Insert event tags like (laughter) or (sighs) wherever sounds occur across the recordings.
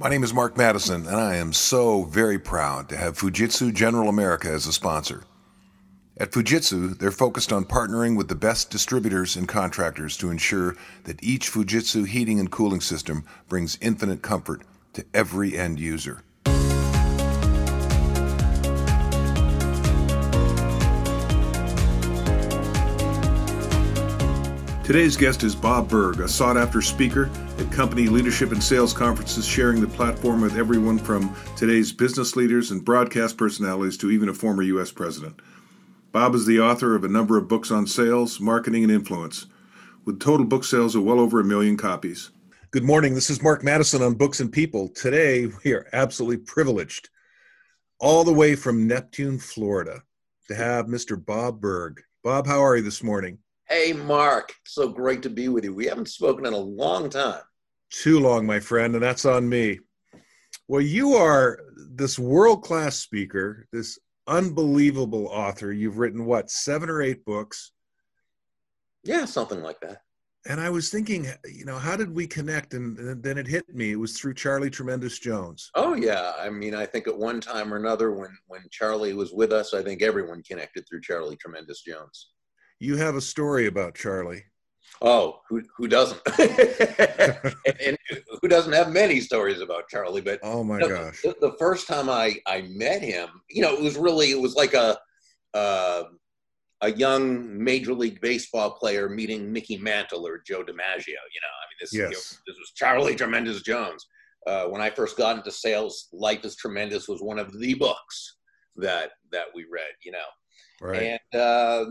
My name is Mark Madison, and I am so very proud to have Fujitsu General America as a sponsor. At Fujitsu, they're focused on partnering with the best distributors and contractors to ensure that each Fujitsu heating and cooling system brings infinite comfort to every end user. Today's guest is Bob Burg, a sought after speaker at company leadership and sales conferences, sharing the platform with everyone from today's business leaders and broadcast personalities to even a former U.S. president. Bob is the author of a number of books on sales, marketing, and influence, with total book sales of well over a million copies. Good morning. This is Mark Madison on Books and People. Today, we are absolutely privileged, all the way from Neptune, Florida, to have Mr. Bob Burg. Bob, how are you this morning? Hey, Mark. So great to be with you. We haven't spoken in a long time. Too long, my friend, and that's on me. Well, you are this world class speaker, this unbelievable author. You've written what, seven or eight books? Yeah, something like that. And I was thinking, you know, how did we connect? And, and then it hit me. It was through Charlie Tremendous Jones. Oh yeah, I mean, I think at one time or another, when when Charlie was with us, I think everyone connected through Charlie Tremendous Jones. You have a story about Charlie. Oh, who who doesn't? and, (laughs) (laughs) and, who doesn't have many stories about Charlie? But oh my you know, gosh, the, the, first time I I met him, you know, it was really it was like a uh, a young Major League Baseball player meeting Mickey Mantle or Joe DiMaggio. You know, I mean, this yes. you know, this was Charlie Tremendous Jones. Uh, when I first got into sales, Life is Tremendous was one of the books that that we read. You know, right. and uh,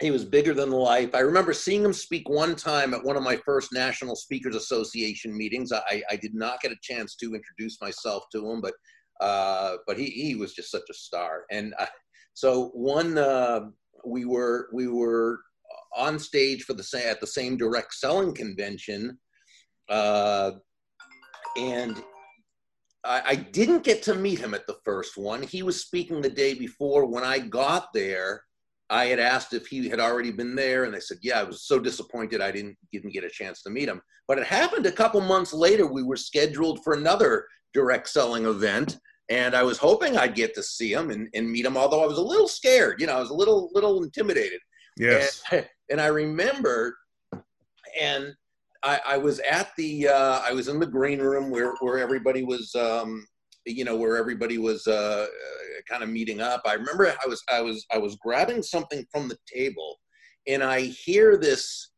he was bigger than life. I remember seeing him speak one time at one of my first National Speakers Association meetings. I, I did not get a chance to introduce myself to him, but uh, but he, he was just such a star. And uh, so one uh, we were we were on stage for the same at the same direct selling convention, uh, and I, I didn't get to meet him at the first one. He was speaking the day before. When I got there I had asked if he had already been there, and they said, "Yeah." I was so disappointed I didn't didn't get a chance to meet him. But it happened a couple months later. We were scheduled for another direct selling event, and I was hoping I'd get to see him and, and meet him. Although I was a little scared, you know, I was a little little intimidated. Yes. And, (laughs) and I remember, and I, I was at the uh, I was in the green room where where everybody was um, you know where everybody was uh, kind of meeting up. I remember i was i was i was grabbing something from the table and i hear this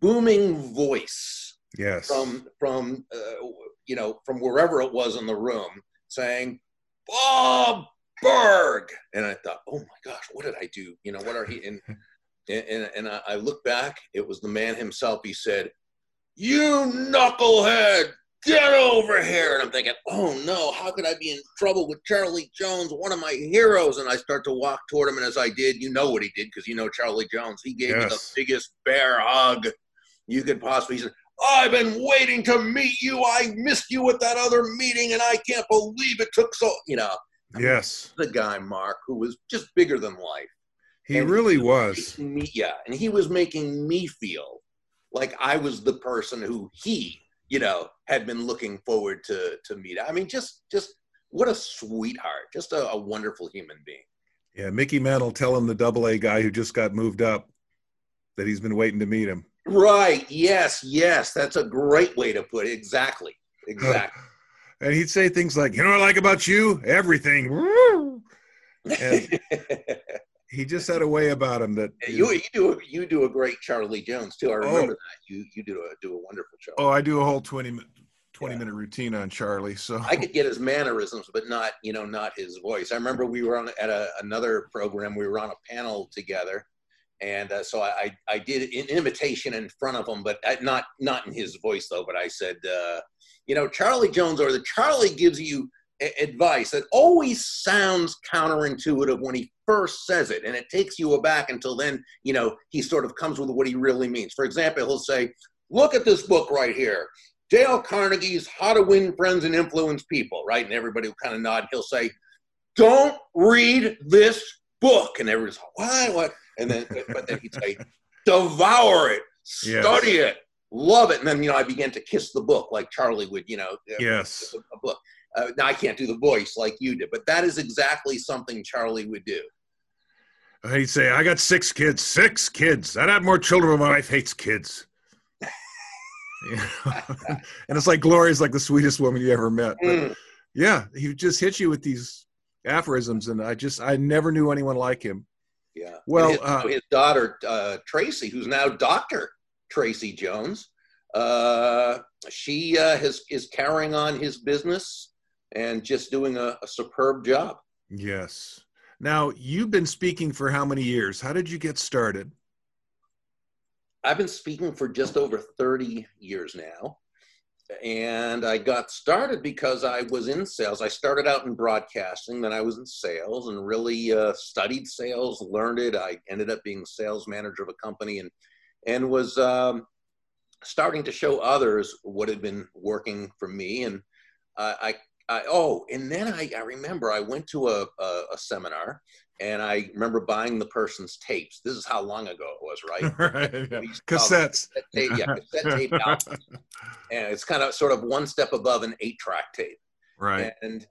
booming voice yes. from from uh, you know from wherever it was in the room saying bob burg and i thought oh my gosh what did i do? You know what are he? And and, and I, I look back. It was the man himself. He said you knucklehead get over here. And I'm thinking, oh no, how could I be in trouble with Charlie Jones, one of my heroes? And I start to walk toward him. And as I did, you know what he did because you know Charlie Jones. He gave yes. me the biggest bear hug you could possibly. He said, I've been waiting to meet you. I missed you at that other meeting, and I can't believe it took so. You know. Yes. The guy Mark, who was just bigger than life. He and really he was. was. Me, yeah, and he was making me feel like I was the person who he you know, had been looking forward to to meet. I mean, just just what a sweetheart, just a, a wonderful human being. Yeah, Mickey Mantle tell him the double A guy who just got moved up that he's been waiting to meet him. Right. Yes. Yes. That's a great way to put it. Exactly. (sighs) Exactly. and he'd say things like, "You know what I like about you? Everything." (laughs) and he just had a way about him that you you do you do a great Charlie Jones too. I remember oh, that you you do a do a wonderful show. Oh, I do a whole 20, 20 yeah. minute routine on Charlie. So I could get his mannerisms, but not you know not his voice. I remember we were on at a, another program. We were on a panel together, and uh, so I I did an imitation in front of him, but uh, not not in his voice though. But I said, uh, you know, Charlie Jones or the Charlie gives you advice that always sounds counterintuitive when he first says it and it takes you aback until then you know he sort of comes with what he really means for example he'll say look at this book right here dale carnegie's how to win friends and influence people right and everybody will kind of nod he'll say don't read this book and everybody's like Why? what and then but then he'd say devour it study yes. it love it. And then, you know, I began to kiss the book like Charlie would, you know, yes, a, book. Uh, now I can't do the voice like you did, but that is exactly something Charlie would do. He'd say, I got six kids, six kids. I'd have more children, but my wife hates kids. (laughs) and it's like Gloria's like the sweetest woman you ever met. But mm. yeah, he just hits you with these aphorisms, and I just I never knew anyone like him. Yeah. Well, his, uh, his, daughter uh, Tracy, who's now Doctor Tracy Jones, uh, she uh, has is carrying on his business and just doing a, a superb job. Yes. Now you've been speaking for how many years? How did you get started? I've been speaking for just over 30 years now. And I got started because I was in sales. I started out in broadcasting, then I was in sales and really uh, studied sales, learned it. I ended up being sales manager of a company and, and was um, starting to show others what had been working for me. And uh, I, I, oh, and then I, I remember I went to a, a, a seminar and I remember buying the person's tapes. This is how long ago it was, right? (laughs) right yeah. Cassettes. Tape, yeah, cassette tape (laughs) albums. and it's kind of sort of one step above an eight-track tape. Right. And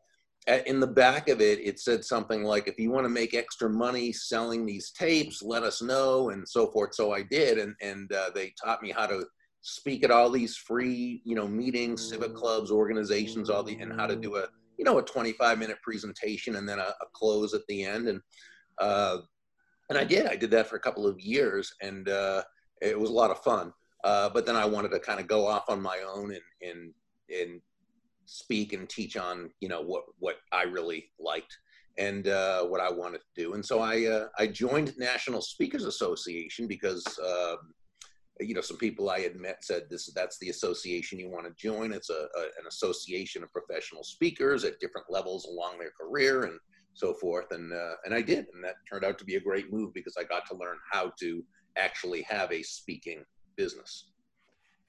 in the back of it, it said something like, "If you want to make extra money selling these tapes, let us know," and so forth. So I did, and and uh, they taught me how to speak at all these free, you know, meetings, civic clubs, organizations, all the, and how to do a you know, a 25 minute presentation and then a, a close at the end. And, uh, and I did, I did that for a couple of years and, uh, it was a lot of fun. Uh, but then I wanted to kind of go off on my own and, and, and speak and teach on, you know, what, what I really liked and uh, what I wanted to do. And so I, uh, I joined National Speakers Association because um, you know, some people I had met said this that's the association you want to join. It's a, a, an association of professional speakers at different levels along their career and so forth. And uh, and I did, and that turned out to be a great move because I got to learn how to actually have a speaking business.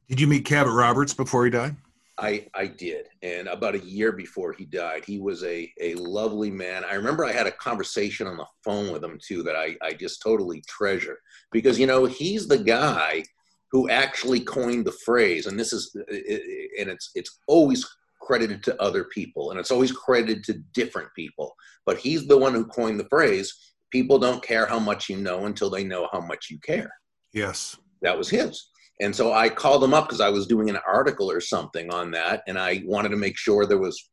Did you meet Cavett Roberts before he died? I, I did. And about a year before he died, he was a, a lovely man. I remember I had a conversation on the phone with him too that I, I just totally treasure because, you know, he's the guy who actually coined the phrase, and this is, and it's it's always credited to other people, and it's always credited to different people. But he's the one who coined the phrase. People don't care how much you know until they know how much you care. Yes, that was his. And so I called him up because I was doing an article or something on that, and I wanted to make sure there was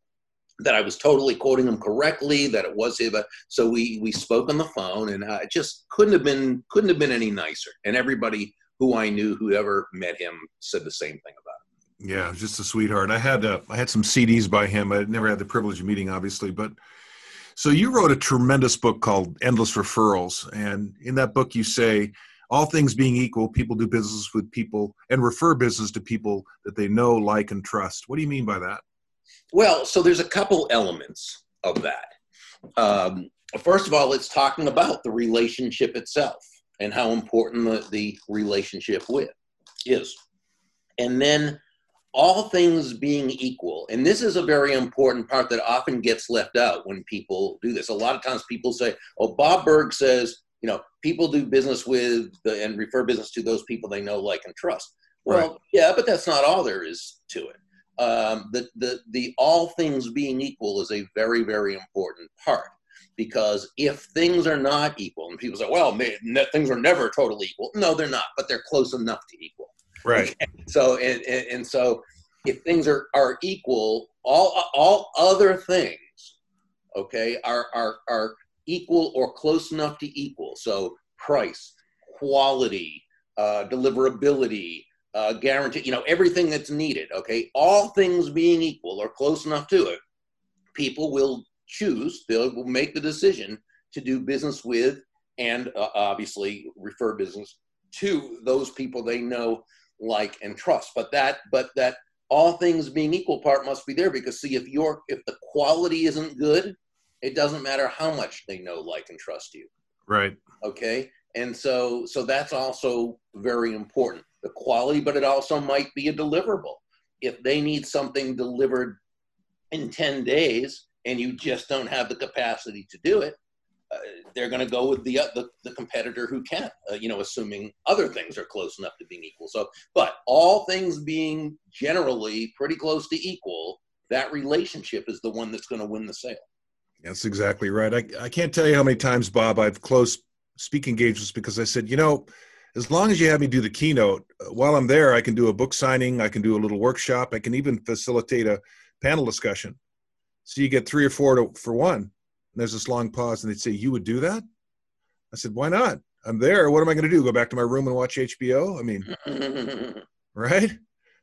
that I was totally quoting him correctly, that it was him. So we we spoke on the phone, and uh, it just couldn't have been couldn't have been any nicer. And everybody who I knew who ever met him said the same thing about him. Yeah, just a sweetheart. I had uh, I had some CDs by him. I never had the privilege of meeting, obviously, but so you wrote a tremendous book called Endless Referrals, and in that book you say, all things being equal, people do business with people and refer business to people that they know, like, and trust. What do you mean by that? Well, so there's a couple elements of that. Um, first of all, it's talking about the relationship itself and how important the, the relationship with is. And then all things being equal, and this is a very important part that often gets left out when people do this. A lot of times people say, oh, Bob Burg says, you know, people do business with the, and refer business to those people they know, like, and trust. Well, right. yeah, but that's not all there is to it. Um, the, the, the all things being equal is a very, very important part because if things are not equal, and people say, well, things are never totally equal. No, they're not, but they're close enough to equal. Right. Okay? (laughs) So, and, and, and, so if things are, are equal, all, all other things, okay, are, are, are equal or close enough to equal. So price, quality, uh, deliverability, uh, guarantee, you know, everything that's needed, okay, all things being equal or close enough to it, people will choose, they will make the decision to do business with and uh, obviously refer business to those people they know, like, and trust. But that, but that all things being equal part must be there because see, if your if the quality isn't good, it doesn't matter how much they know, like, and trust you. Right. Okay. And so, so that's also very important. The quality, but it also might be a deliverable. If they need something delivered in 10 days, and you just don't have the capacity to do it, uh, they're going to go with the, uh, the, the competitor who can, uh, you know, assuming other things are close enough to being equal. So, but all things being generally pretty close to equal, that relationship is the one that's going to win the sale. That's exactly right. I, I can't tell you how many times, Bob, I've closed speaking engagements because I said, you know, as long as you have me do the keynote, uh, while I'm there, I can do a book signing, I can do a little workshop, I can even facilitate a panel discussion. So you get three or four to, for one And there's this long pause, and they'd say, "You would do that?" I said, "Why not? I'm there. What am I going to do? Go back to my room and watch HBO? I mean, (laughs) right?"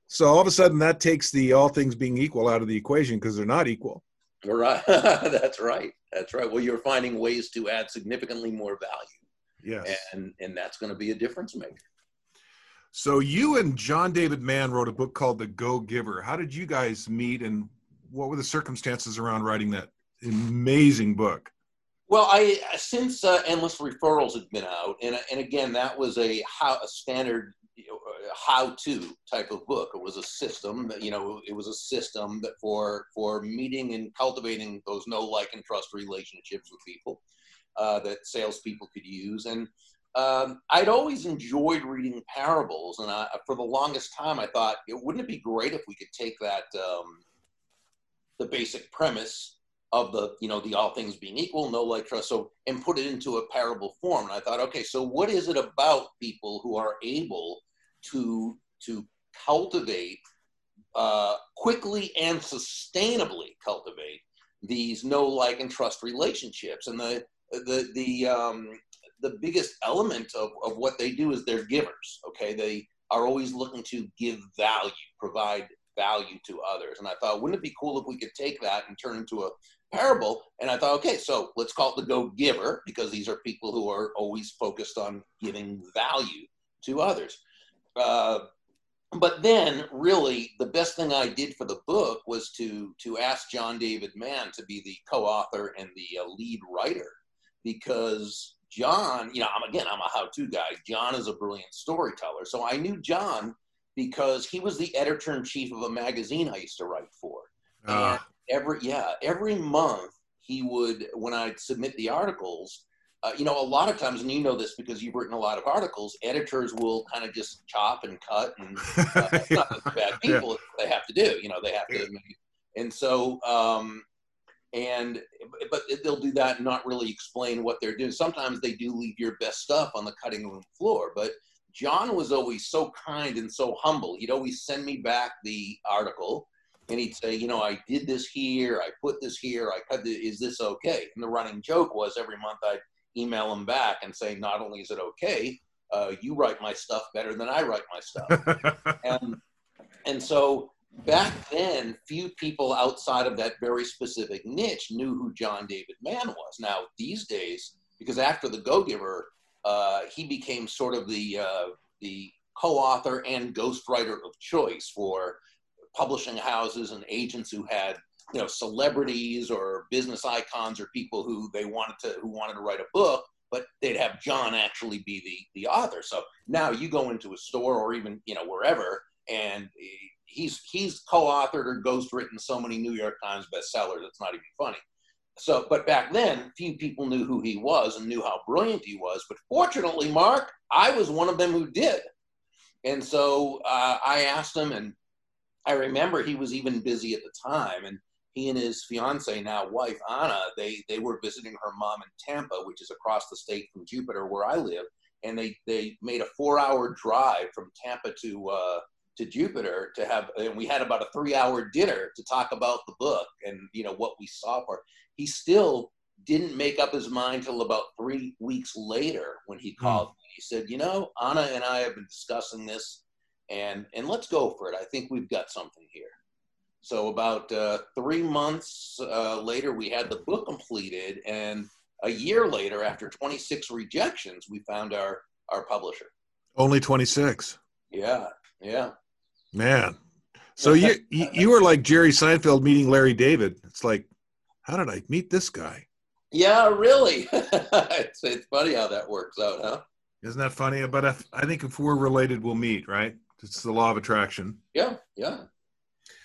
So all of a sudden, that takes the all things being equal out of the equation because they're not equal. Right. (laughs) That's right. That's right. Well, you're finding ways to add significantly more value. Yes. And and that's going to be a difference maker. So you and John David Mann wrote a book called The Go Giver. How did you guys meet, and what were the circumstances around writing that amazing book. Well, I since uh, endless referrals had been out, and and again that was a how a standard how-to type of book. It was a system that you know it was a system that for for meeting and cultivating those no like and trust relationships with people uh, that salespeople could use. And um, I'd always enjoyed reading parables, and I, for the longest time I thought, wouldn't it be great if we could take that um, the basic premise of the you know the all things being equal no like trust so and put it into a parable form. And i thought okay so what is it about people who are able to to cultivate uh, quickly and sustainably cultivate these no like and trust relationships? And the the the um, the biggest element of, of what they do is they're givers okay? They are always looking to give value provide value to others and i thought wouldn't it be cool if we could take that and turn into a parable. And I thought, okay, so let's call it the go giver because these are people who are always focused on giving value to others. Uh, but then, really, the best thing I did for the book was to to ask John David Mann to be the co-author and the uh, lead writer, because John, you know, I'm again, I'm a how-to guy. John is a brilliant storyteller, so I knew John because he was the editor in chief of a magazine I used to write for. Uh every yeah every month he would when I'd submit the articles. Uh, you know, a lot of times, and you know this because you've written a lot of articles, editors will kind of just chop and cut, and uh, (laughs) not bad people. Yeah. They have to do, you know, they have to. And so, um, and but they'll do that and not really explain what they're doing. Sometimes they do leave your best stuff on the cutting room floor, but John was always so kind and so humble. He'd always send me back the article and he'd say, you know, I did this here, I put this here, I cut this, is this okay? And the running joke was every month I'd email him back and say, not only is it okay, uh, you write my stuff better than I write my stuff. (laughs) and, and so back then, few people outside of that very specific niche knew who John David Mann was. Now, these days, because after The Go Giver, uh, he became sort of the, uh, the co author and ghostwriter of choice for publishing houses and agents who had you know celebrities or business icons or people who they wanted to who wanted to write a book but they'd have john actually be the the author. So now you go into a store or even you know wherever and he's he's co-authored or ghost written so many new york times bestsellers it's not even funny so but back then few people knew who he was and knew how brilliant he was. But fortunately mark i was one of them who did. And so uh, i asked him and I remember he was even busy at the time, and he and his fiance, now wife Anna, they they were visiting her mom in Tampa, which is across the state from Jupiter, where I live, and they they made a four hour drive from Tampa to uh, to Jupiter to have, and we had about a three hour dinner to talk about the book and you know what we saw for. He still didn't make up his mind till about three weeks later when he hmm. called me. He said, "You know, Anna and I have been discussing this and and let's go for it. I think we've got something here. So about uh, three months uh, later, we had the book completed, and a year later, after 26 rejections, we found our our publisher. Only 26. Yeah, yeah. Man, so you (laughs) you were like Jerry Seinfeld meeting Larry David. It's like, how did I meet this guy? Yeah, really. (laughs) it's, it's funny how that works out, huh? Isn't that funny? But if, I think if we're related, we'll meet, right? It's the law of attraction. Yeah, yeah.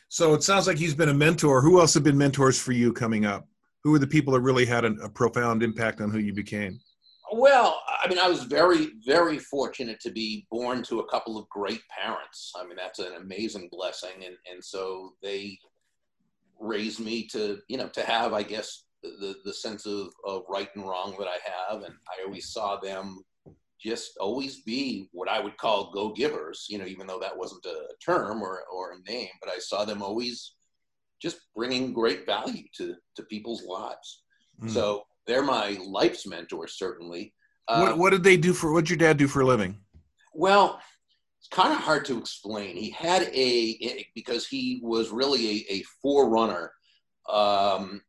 So it sounds like he's been a mentor. Who else have been mentors for you coming up? Who were the people that really had a, a profound impact on who you became? Well, I mean, I was very, very fortunate to be born to a couple of great parents. I mean, that's an amazing blessing, and and so they raised me to, you know, to have, I guess, the the sense of of right and wrong that I have, and I always saw them just always be what I would call go givers. You know, even though that wasn't a term or or a name, but I saw them always just bringing great value to to people's lives. Mm. So they're my life's mentors, certainly. what, um, what did they do for? What did your dad do for a living? Well, kind of hard to explain. He had a because he was really a, a forerunner um,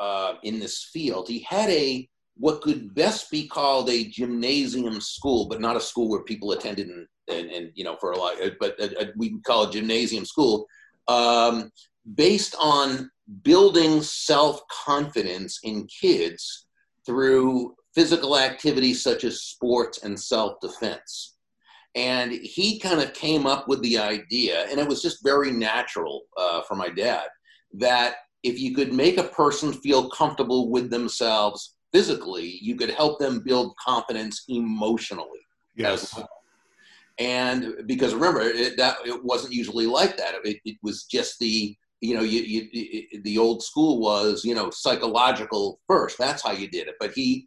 uh, in this field. He had a what could best be called a gymnasium school, but not a school where people attended and, and, and you know for a lot, but a, a, we call it gymnasium school, um, based on building self confidence in kids through physical activities such as sports and self defense. And he kind of came up with the idea, and it was just very natural uh, for my dad, that if you could make a person feel comfortable with themselves physically, you could help them build confidence emotionally yes. as well. And because remember, it, that it wasn't usually like that. It, it was just the you know, you, you, the old school was, you know, psychological first. That's how you did it. But he,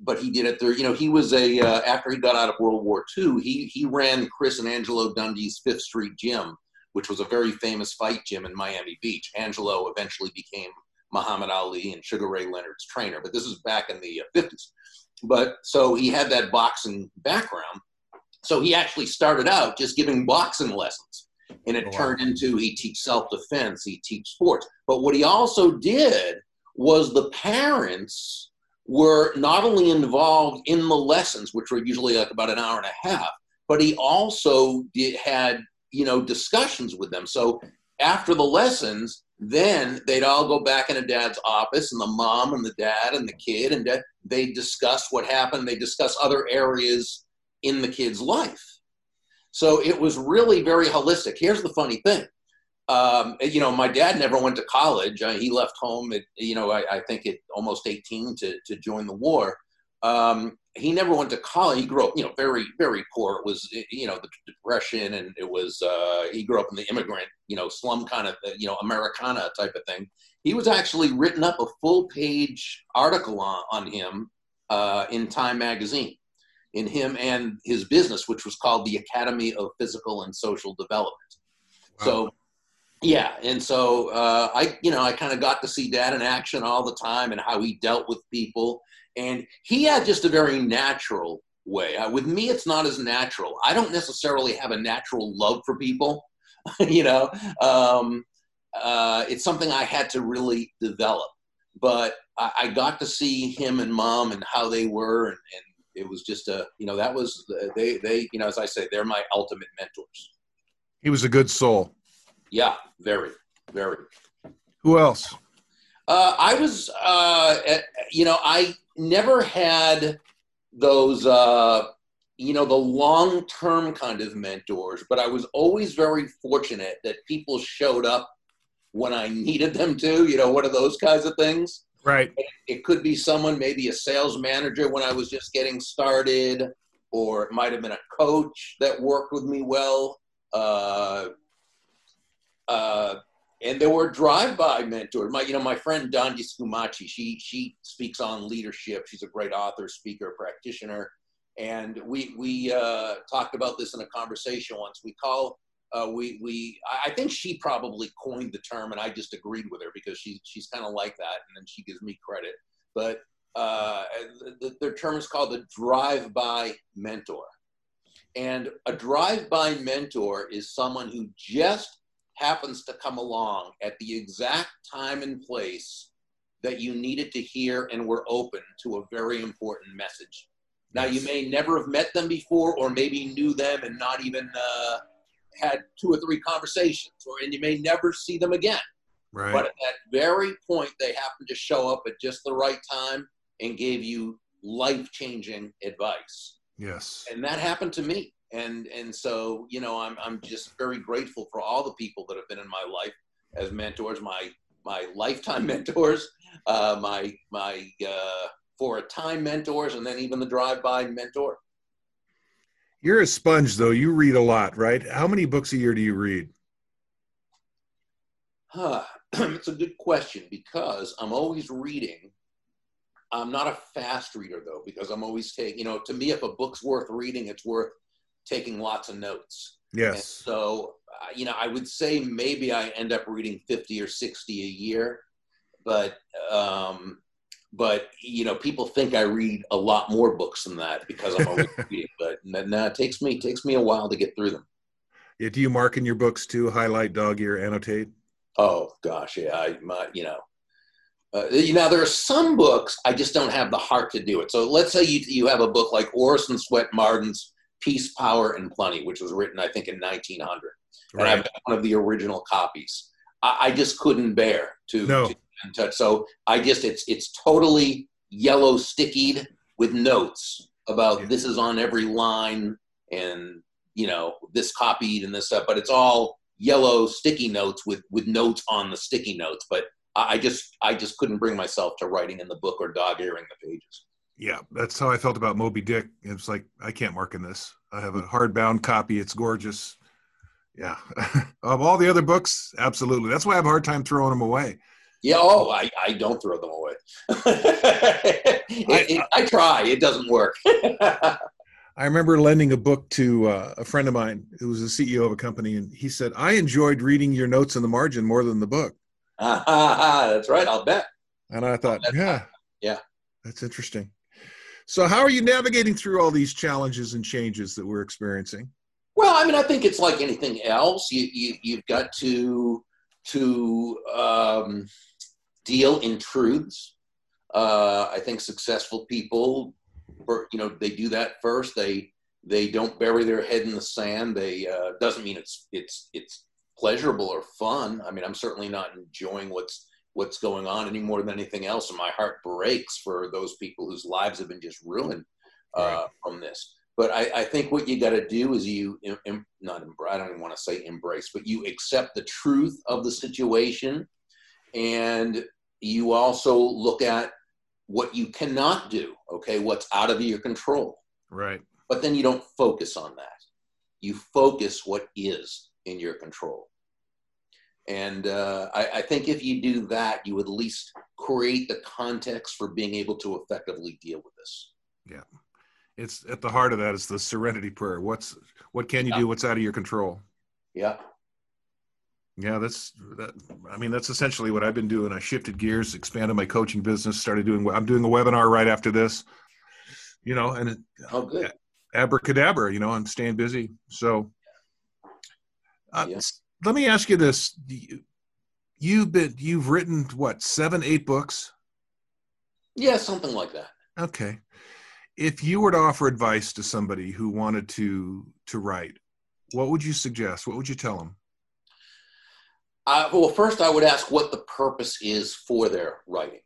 but he did it through, you know, he was a, uh, after he got out of World War II, he, he ran Chris and Angelo Dundee's Fifth Street Gym, which was a very famous fight gym in Miami Beach. Angelo eventually became Muhammad Ali and Sugar Ray Leonard's trainer, but this is back in the 50s. Uh, but so he had that boxing background. So he actually started out just giving boxing lessons and it oh, wow. turned into he teach self-defense he teach sports but what he also did was the parents were not only involved in the lessons which were usually like about an hour and a half but he also did, had you know discussions with them so after the lessons then they'd all go back into dad's office and the mom and the dad and the kid and they discuss what happened they discuss other areas in the kid's life so it was really very holistic. Here's the funny thing. Um, you know, my dad never went to college. Uh, he left home at, you know, I, I, think at almost 18 to, to join the war. Um, he never went to college. He grew up, you know, very, very poor. It was, you know, the depression and it was, uh, he grew up in the immigrant, you know, slum kind of, you know, Americana type of thing. He was actually written up a full page article on, on him uh, in Time magazine in him and his business, which was called the Academy of Physical and Social Development. Wow. So, yeah, and so uh, I, you know, I kind of got to see Dad in action all the time and how he dealt with people, and he had just a very natural way. Uh, with me, it's not as natural. I don't necessarily have a natural love for people, (laughs) you know. Um, uh, it's something I had to really develop. But I, I, got to see him and mom and how they were and, and it was just a you know that was they they you know as I say they're my ultimate mentors. He was a good soul. Yeah, very, very. Who else? Uh, I was, uh, at, you know, I never had those, uh, you know, the long term kind of mentors, but I was always very fortunate that people showed up when I (laughs) needed them to, you know, one of those kinds of things. Right. It could be someone, maybe a sales manager when I was just getting started, or it might have been a coach that worked with me well. Uh, uh, and there were drive-by mentors. My, you know, my friend Dondi Scumaci, she she speaks on leadership. She's a great author, speaker, practitioner, and we we uh, talked about this in a conversation once. We call uh, we we I think she probably coined the term, and I just agreed with her because she she's kind of like that, and then she gives me credit. But uh, the, the term is called the drive-by mentor, and a drive-by mentor is someone who just happens to come along at the exact time and place that you needed to hear and were open to a very important message. Now, you may never have met them before, or maybe knew them and not even. Uh, had two or three conversations, or and you may never see them again. Right. But at that very point, they happened to show up at just the right time and gave you life changing advice. Yes. And that happened to me. And and so, you know, I'm I'm just very grateful for all the people that have been in my life as mentors, my my lifetime (laughs) mentors, uh, my my uh, for a time mentors, and then even the drive-by mentor. You're a sponge, though. You read a lot, right? How many books a year do you read? Huh. (clears throat) it's a good question because I'm always reading. I'm not a fast reader though, because I'm always taking, you know, to me, if a book's worth reading, it's worth taking lots of notes. Yes. And so, uh, you know, I would say maybe I end up reading 50 or 60 a year, but, um, but you know, people think I read a lot more books than that because I'm always (laughs) reading. But no, it takes me takes me a while to get through them. Yeah, do you mark in your books too? Highlight, dog ear, annotate. Oh gosh, yeah. I my, you know, uh, you know, there are some books I just don't have the heart to do it. So let's say you you have a book like Orson Swett Marden's Peace, Power, and Plenty, which was written I think in 1900, right. and I've got one of the original copies. I, I just couldn't bear to, no. to touch. So I just it's it's totally yellow stickied with notes about yeah. this is on every line and you know this copied and this stuff, but it's all yellow sticky notes with with notes on the sticky notes. But I just I just couldn't bring myself to writing in the book or dog earing the pages. Yeah, that's how I felt about Moby Dick. It's like I can't mark in this. I have a hardbound copy. It's gorgeous. Yeah, (laughs) of all the other books, absolutely. That's why I have a hard time throwing them away. Yeah. Oh, I, I don't throw them away. (laughs) it, it, I, try. It doesn't work. (laughs) I remember lending a book to uh, a friend of mine who was the CEO of a company, and he said, "I enjoyed reading your notes in the margin more than the book." that's right. I'll bet. And I thought, yeah, yeah, that's interesting. So, how are you navigating through all these challenges and changes that we're experiencing? Well, I mean, I think it's like anything else. You, you you've got to to um, deal in truths. Uh, I think successful people you know they do that first they they don't bury their head in the sand they uh, doesn't mean it's it's it's pleasurable or fun i mean i'm certainly not enjoying what's what's going on any more than anything else and my heart breaks for those people whose lives have been just ruined uh, right. from this but I, I, think what you got to do is you not I don't even want to say embrace, but you accept the truth of the situation, and you also look at what you cannot do, okay, what's out of your control. Right. But then you don't focus on that. You focus what is in your control. And uh, I, I, think if you do that, you at least create the context for being able to effectively deal with this. Yeah. It's at the heart of that is the serenity prayer. What's what can you yeah. do? What's out of your control? Yeah. Yeah, that's that. I mean, that's essentially what I've been doing. I shifted gears, expanded my coaching business, started doing. What I'm doing a webinar right after this. You know, and it, oh, good. Abracadabra. You know, I'm staying busy. So, uh, yes. Let me ask you this: You've been, you've written what seven, eight books? Yeah, something like that. Okay. If you were to offer advice to somebody who wanted to to write, what would you suggest? What would you tell them? Uh, well, first, I would ask what the purpose is for their writing.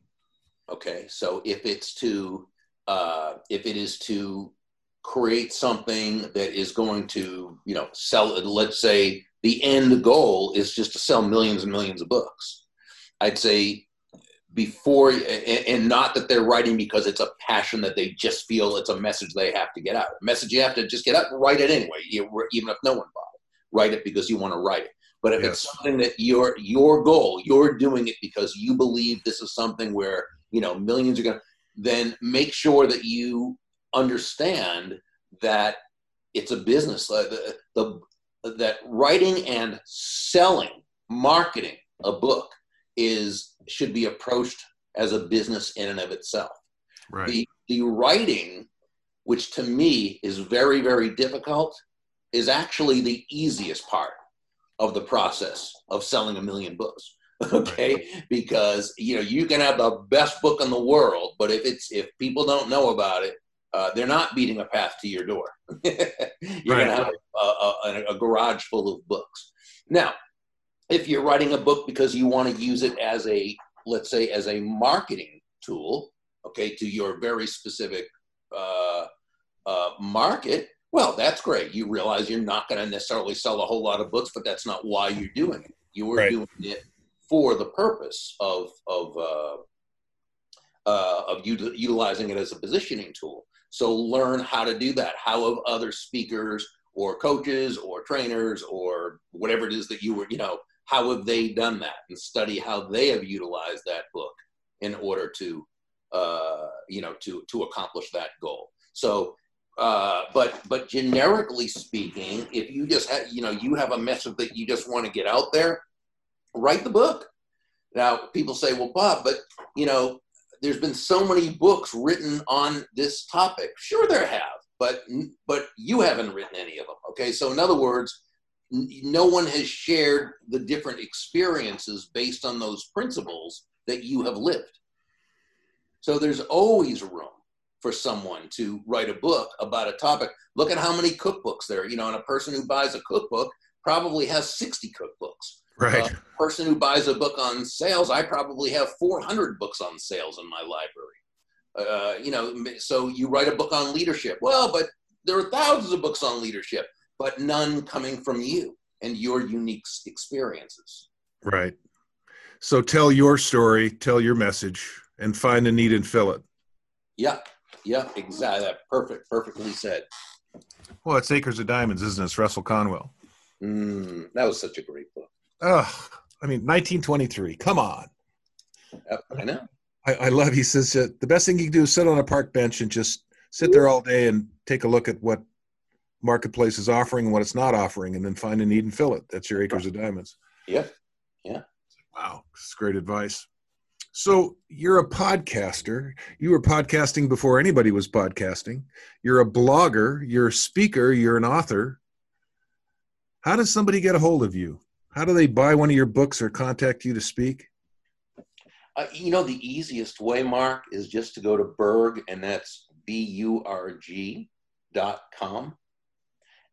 Okay, so if it's to uh, if it is to create something that is going to you know sell, let's say the end goal is just to sell millions and millions of books. I'd say before and not that they're writing because it's a passion that they just feel it's a message they have to get out. A message you have to just get out, write it anyway, even if no one bought it. Write it because you want to write it. But if yes. it's something that your your goal, you're doing it because you believe this is something where you know millions are going to, then make sure that you understand that it's a business. The, the that writing and selling, marketing a book is should be approached as a business in and of itself. Right. The the writing, which to me is very very difficult, is actually the easiest part of the process of selling a million books (laughs) okay because you know you can have the best book in the world but if it's if people don't know about it uh, they're not beating a path to your door (laughs) you're right. going to have a, a, a, garage full of books now if you're writing a book because you want to use it as a let's say as a marketing tool okay to your very specific uh, uh, market well, that's great. You realize you're not going to necessarily sell a whole lot of books, but that's not why you're doing it. You were right. doing it for the purpose of of uh, uh, of util- utilizing it as a positioning tool. So learn how to do that. How have other speakers or coaches or trainers or whatever it is that you were, you know, how have they done that and study how they have utilized that book in order to, uh, you know, to, to accomplish that goal. So, uh, but, but generically speaking, if you just have, you know, you have a message that you just want to get out there, write the book. Now, people say, well, Bob, but, you know, there's been so many books written on this topic. Sure, there have, but but you haven't written any of them. Okay, so in other words, no one has shared the different experiences based on those principles that you have lived. So there's always room for someone to write a book about a topic. Look at how many cookbooks there. Are. You know, and a person who buys a cookbook probably has 60 cookbooks. Right. A person who buys a book on sales, I probably have 400 books on sales in my library. Uh, you know, so you write a book on leadership. Well, but there are thousands of books on leadership, but none coming from you and your unique experiences. Right. So tell your story, tell your message, and find a need and fill it. Yeah. Yeah. Exactly. Perfect. Perfectly said. Well, it's Acres of Diamonds, isn't it? It's Russell Conwell. Mm, that was such a great book. Oh, I mean, 1923. Come on. I know. I, I love. He says uh, the best thing you can do is sit on a park bench and just sit there all day and take a look at what marketplace is offering and what it's not offering, and then find a need and fill it. That's your acres of diamonds. Yeah, yeah. Wow, it's great advice. So you're a podcaster. You were podcasting before anybody was podcasting. You're a blogger. You're a speaker. You're an author. How does somebody get a hold of you? How do they buy one of your books or contact you to speak? Uh, you know, the easiest way, Mark, is just to go to Burg, and that's B U R G dot com.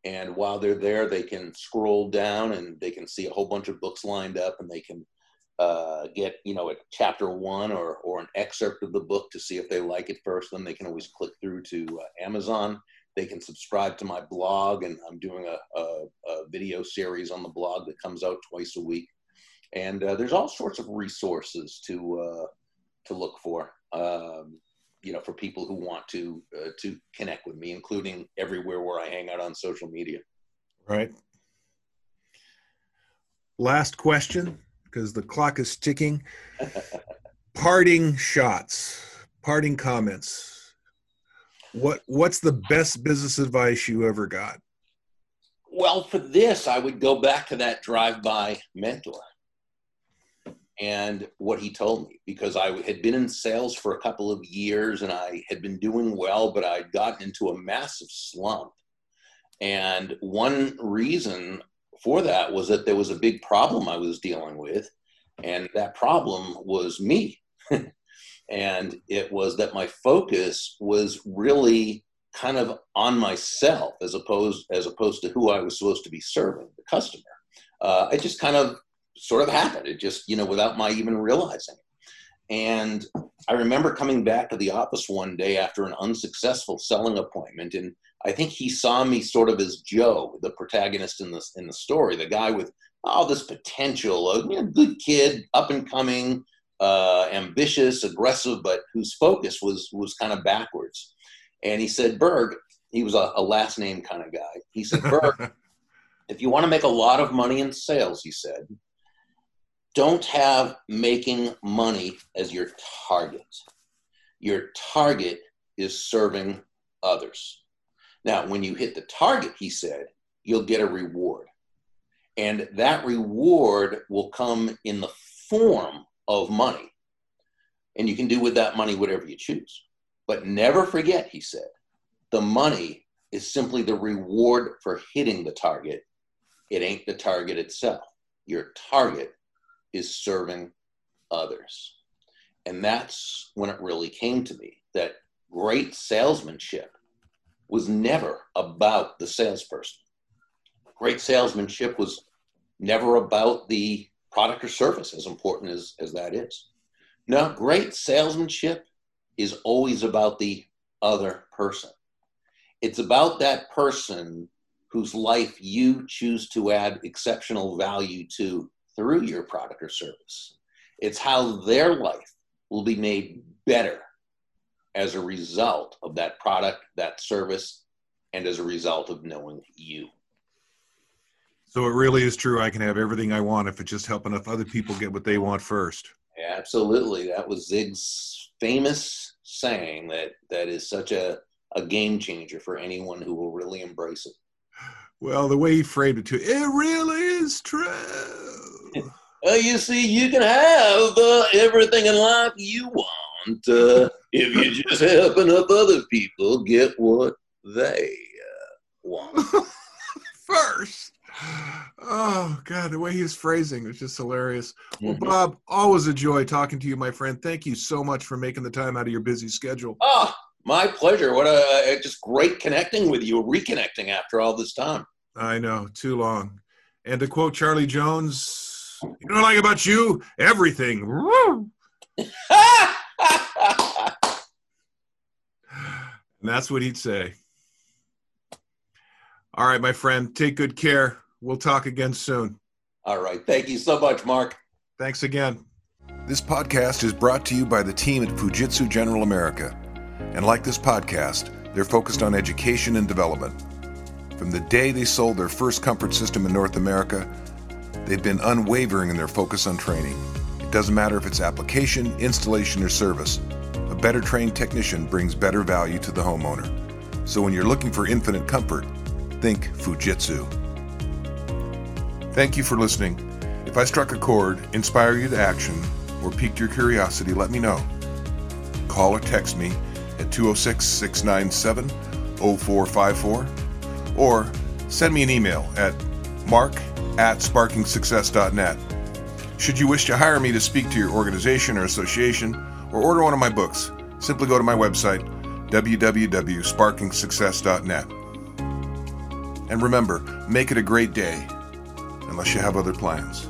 And while they're there, they can scroll down and they can see a whole bunch of books lined up, and they can uh, get, you know, a chapter one or, or an excerpt of the book to see if they like it first. Then they can always click through to uh, Amazon they can subscribe to my blog, and I'm doing a, a, a video series on the blog that comes out twice a week. And uh, there's all sorts of resources to uh, to look for, um, you know, for people who want to uh, to connect with me, including everywhere where I hang out on social media. Right. Last question, because the clock is ticking. (laughs) parting shots, parting comments what What's the best business advice you ever got? Well, for this, I would go back to that drive-by mentor and what he told me because I had been in sales for a couple of years and I had been doing well, but I'd gotten into a massive slump. And one reason for that was that there was a big problem I was dealing with, and that problem was me. (laughs) it was that my focus was really kind of on myself as opposed as opposed to who I was supposed to be serving, the customer. Uh, it just kind of sort of happened. It just you know without my even realizing it. And I remember coming back to the office one day after an unsuccessful selling appointment, and I think he saw me sort of as Joe, the protagonist in the in the story, the guy with all this potential, a you know, good kid, up and coming, uh, ambitious, aggressive, but whose focus was was kind of backwards. And he said, Burg, he was a, a last name kind of guy. He said, (laughs) Burg, if you want to make a lot of money in sales, he said, don't have making money as your target. Your target is serving others. Now, when you hit the target, he said, you'll get a reward. And that reward will come in the form of money. And you can do with that money whatever you choose. But never forget, he said, the money is simply the reward for hitting the target. It ain't the target itself. Your target is serving others. And that's when it really came to me that great salesmanship was never about the salesperson. Great salesmanship was never about the product or service, as important as, as that is. Now, great salesmanship is always about the other person. It's about that person whose life you choose to add exceptional value to through your product or service. It's how their life will be made better as a result of that product, that service, and as a result of knowing you. So it really is true. I can have everything I want if it's just helping enough other people get what they want first. Absolutely. That was Zig's famous saying that that is such a, a game changer for anyone who will really embrace it. Well, the way he framed it too, it really is true. (laughs) Uh, you see, you can have uh, everything in life you want uh, (laughs) if you just help enough other people get what they uh, want. (laughs) First. Oh God, the way he's phrasing was just hilarious. Well, Mhm. Bob, always a joy talking to you, my friend. Thank you so much for making the time out of your busy schedule. Oh, my pleasure. What a just great connecting with you, reconnecting after all this time. I know, too long. And to quote Charlie Jones, you know what I like about you? Everything. (laughs) And that's what he'd say. All right, my friend, take good care. We'll talk again soon. all right. Thank you so much, Mark. Thanks again. This podcast is brought to you by the team at Fujitsu General America. And like this podcast, they're focused on education and development. From the day they sold their first comfort system in North America, they've been unwavering in their focus on training. It doesn't matter if it's application, installation, or service. A better trained technician brings better value to the homeowner. So when you're looking for infinite comfort, think Fujitsu. Thank you for listening. If I struck a chord, inspire you to action, or piqued your curiosity, let me know. Call or text me at 206 697 0454 or send me an email at mark at sparkingsuccess.net. Should you wish to hire me to speak to your organization or association or order one of my books, simply go to my website www.sparkingsuccess.net. And remember, make it a great day unless you have other plans.